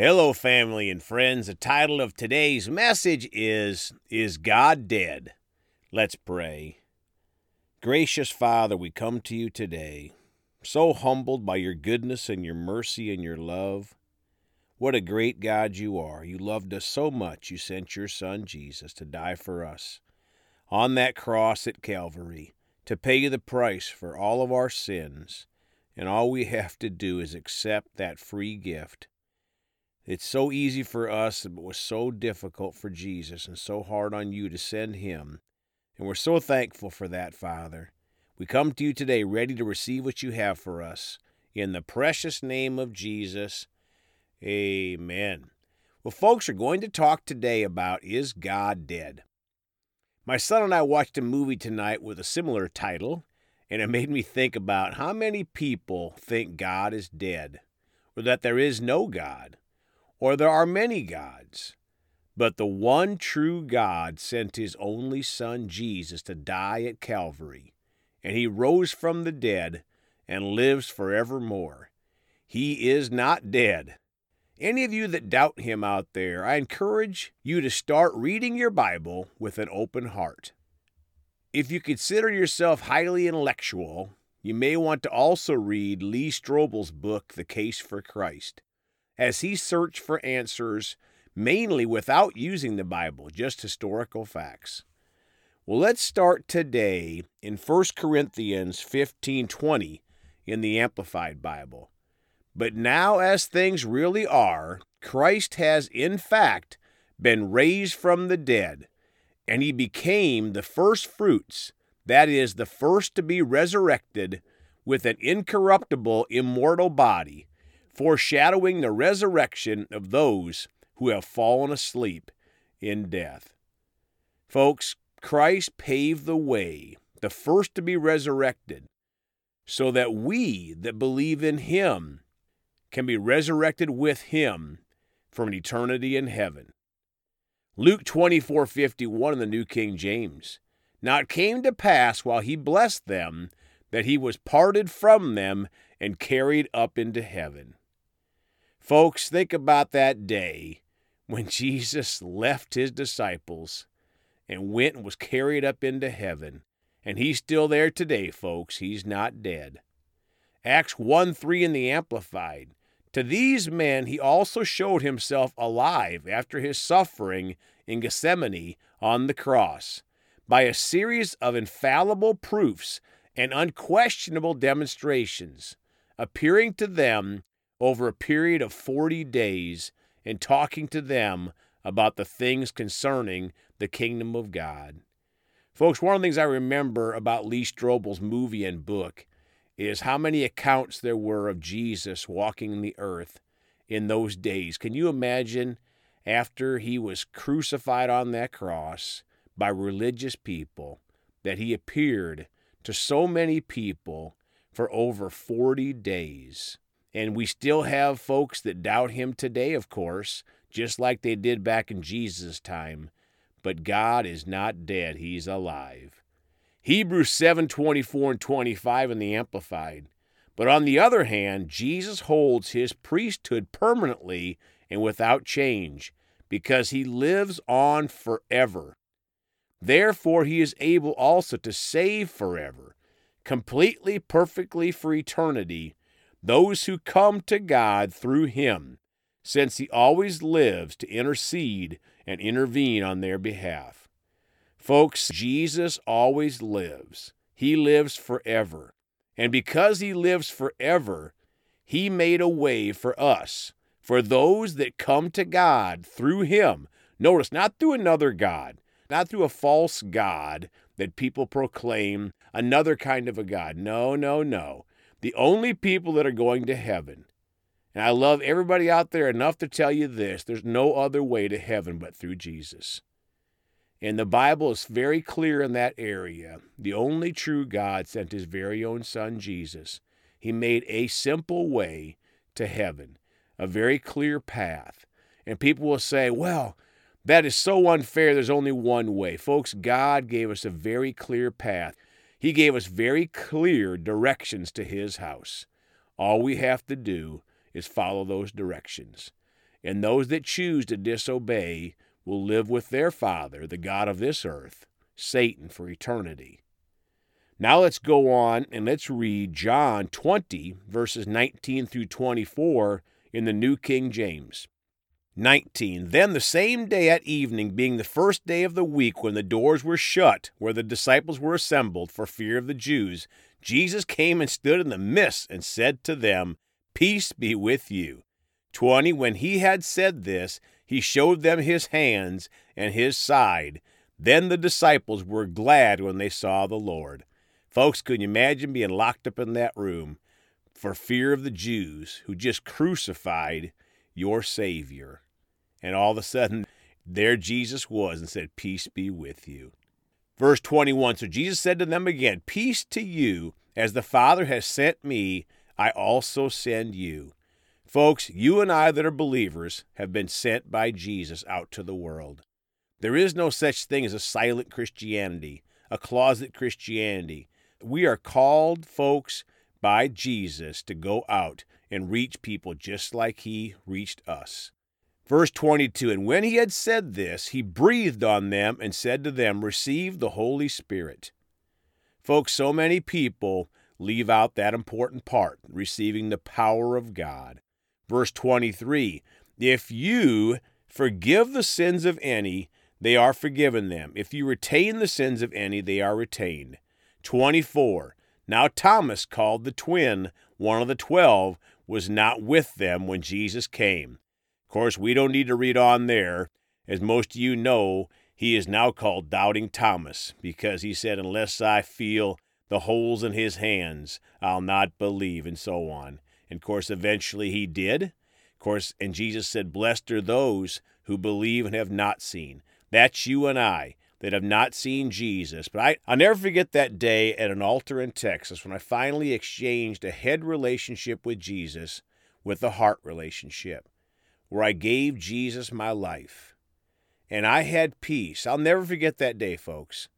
Hello, family and friends. The title of today's message is Is God Dead? Let's pray. Gracious Father, we come to you today, so humbled by your goodness and your mercy and your love. What a great God you are. You loved us so much, you sent your Son, Jesus, to die for us on that cross at Calvary to pay the price for all of our sins. And all we have to do is accept that free gift it's so easy for us, but was so difficult for Jesus and so hard on you to send him. And we're so thankful for that, Father. We come to you today ready to receive what you have for us. In the precious name of Jesus, amen. Well, folks are going to talk today about Is God Dead? My son and I watched a movie tonight with a similar title, and it made me think about how many people think God is dead, or that there is no God or there are many gods. But the one true God sent his only Son Jesus to die at Calvary, and he rose from the dead and lives forevermore. He is not dead. Any of you that doubt him out there, I encourage you to start reading your Bible with an open heart. If you consider yourself highly intellectual, you may want to also read Lee Strobel's book, The Case for Christ as he searched for answers mainly without using the Bible, just historical facts. Well, let's start today in 1 Corinthians 15:20 in the Amplified Bible. But now as things really are, Christ has in fact been raised from the dead, and he became the first fruits, that is the first to be resurrected with an incorruptible immortal body foreshadowing the resurrection of those who have fallen asleep in death. Folks, Christ paved the way, the first to be resurrected, so that we that believe in him can be resurrected with him from an eternity in heaven. Luke 24:51 in the New King James. Now it came to pass while he blessed them that he was parted from them and carried up into heaven. Folks, think about that day when Jesus left his disciples and went and was carried up into heaven. And he's still there today, folks. He's not dead. Acts 1 3 in the Amplified. To these men he also showed himself alive after his suffering in Gethsemane on the cross by a series of infallible proofs and unquestionable demonstrations, appearing to them over a period of 40 days and talking to them about the things concerning the kingdom of God. Folks, one of the things I remember about Lee Strobel's movie and book is how many accounts there were of Jesus walking the earth in those days. Can you imagine after he was crucified on that cross by religious people that he appeared to so many people for over 40 days? And we still have folks that doubt him today, of course, just like they did back in Jesus' time. But God is not dead, he's alive. Hebrews 7 24 and 25 in the Amplified. But on the other hand, Jesus holds his priesthood permanently and without change, because he lives on forever. Therefore, he is able also to save forever, completely, perfectly for eternity those who come to God through him, since he always lives to intercede and intervene on their behalf. Folks, Jesus always lives. He lives forever. And because he lives forever, he made a way for us, for those that come to God through him. Notice, not through another God, not through a false God that people proclaim, another kind of a God. No, no, no the only people that are going to heaven. And I love everybody out there enough to tell you this there's no other way to heaven but through Jesus. And the Bible is very clear in that area. The only true God sent his very own Son, Jesus. He made a simple way to heaven, a very clear path. And people will say, well, that is so unfair. There's only one way. Folks, God gave us a very clear path. He gave us very clear directions to His house. All we have to do is follow those directions. and those that choose to disobey will live with their father, the God of this earth, Satan, for eternity. Now let's go on and let's read John 20, verses 19 through 24 in the New King James. 19. Then the same day at evening, being the first day of the week, when the doors were shut, where the disciples were assembled for fear of the Jews, Jesus came and stood in the midst and said to them, Peace be with you. 20. When he had said this, he showed them his hands and his side. Then the disciples were glad when they saw the Lord. Folks, can you imagine being locked up in that room for fear of the Jews who just crucified your Savior? And all of a sudden, there Jesus was and said, Peace be with you. Verse 21 So Jesus said to them again, Peace to you, as the Father has sent me, I also send you. Folks, you and I that are believers have been sent by Jesus out to the world. There is no such thing as a silent Christianity, a closet Christianity. We are called, folks, by Jesus to go out and reach people just like he reached us. Verse 22 And when he had said this, he breathed on them and said to them, Receive the Holy Spirit. Folks, so many people leave out that important part, receiving the power of God. Verse 23 If you forgive the sins of any, they are forgiven them. If you retain the sins of any, they are retained. 24 Now Thomas, called the twin, one of the twelve, was not with them when Jesus came. Of course, we don't need to read on there. As most of you know, he is now called Doubting Thomas because he said, Unless I feel the holes in his hands, I'll not believe, and so on. And of course, eventually he did. Of course, and Jesus said, Blessed are those who believe and have not seen. That's you and I that have not seen Jesus. But I, I'll never forget that day at an altar in Texas when I finally exchanged a head relationship with Jesus with a heart relationship where I gave Jesus my life. And I had peace. I'll never forget that day, folks.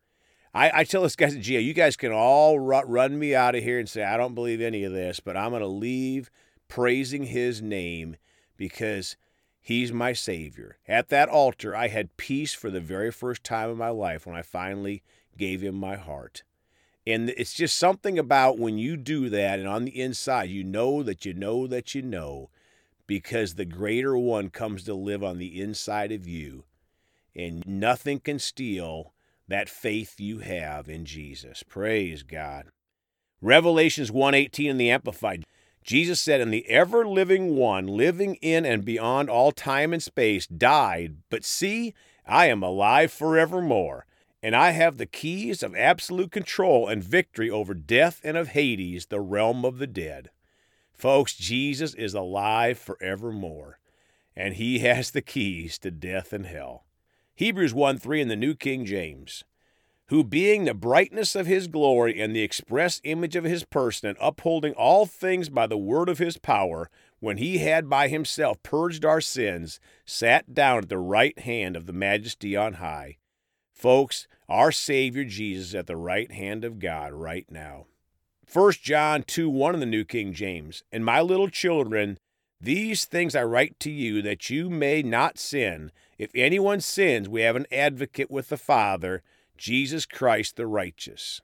I, I tell this at GA, you guys can all run me out of here and say, I don't believe any of this, but I'm going to leave praising his name because he's my Savior. At that altar, I had peace for the very first time in my life when I finally gave him my heart. And it's just something about when you do that and on the inside, you know that you know that you know because the greater one comes to live on the inside of you, and nothing can steal that faith you have in Jesus. Praise God. Revelations 1:18 in the amplified. Jesus said, "And the ever-living one, living in and beyond all time and space, died, but see, I am alive forevermore." and I have the keys of absolute control and victory over death and of Hades, the realm of the dead. Folks, Jesus is alive forevermore, and he has the keys to death and hell. Hebrews 1 3 in the New King James. Who, being the brightness of his glory and the express image of his person, and upholding all things by the word of his power, when he had by himself purged our sins, sat down at the right hand of the majesty on high. Folks, our Savior Jesus at the right hand of God right now. 1 John 2 1 in the New King James. And my little children, these things I write to you that you may not sin. If anyone sins, we have an advocate with the Father, Jesus Christ the righteous.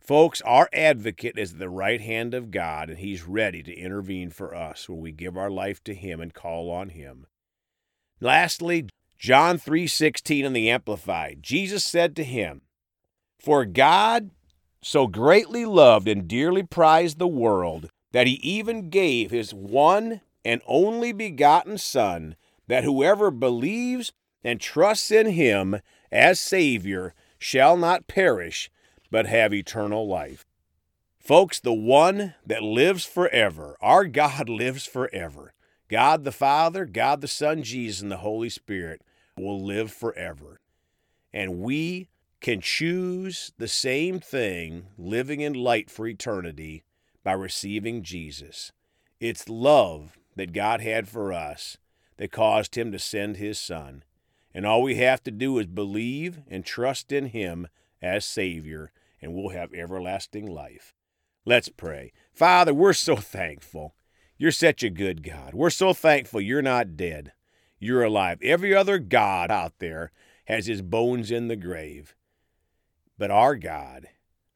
Folks, our advocate is the right hand of God, and he's ready to intervene for us when we give our life to him and call on him. Lastly, John 3:16 in the amplified. Jesus said to him, "For God so greatly loved and dearly prized the world that he even gave his one and only begotten Son, that whoever believes and trusts in him as Savior shall not perish, but have eternal life. Folks, the one that lives forever, our God lives forever. God the Father, God the Son, Jesus, and the Holy Spirit will live forever. And we can choose the same thing, living in light for eternity, by receiving Jesus. It's love that God had for us that caused him to send his Son. And all we have to do is believe and trust in him as Savior, and we'll have everlasting life. Let's pray. Father, we're so thankful. You're such a good God. We're so thankful you're not dead. You're alive. Every other God out there has his bones in the grave. But our God,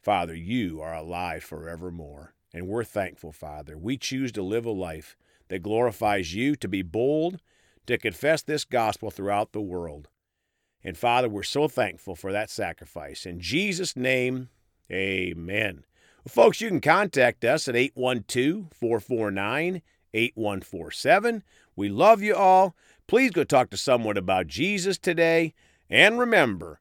Father, you are alive forevermore. And we're thankful, Father. We choose to live a life that glorifies you, to be bold, to confess this gospel throughout the world. And Father, we're so thankful for that sacrifice. In Jesus' name, amen. Well, folks, you can contact us at 812 449 8147. We love you all. Please go talk to someone about Jesus today. And remember,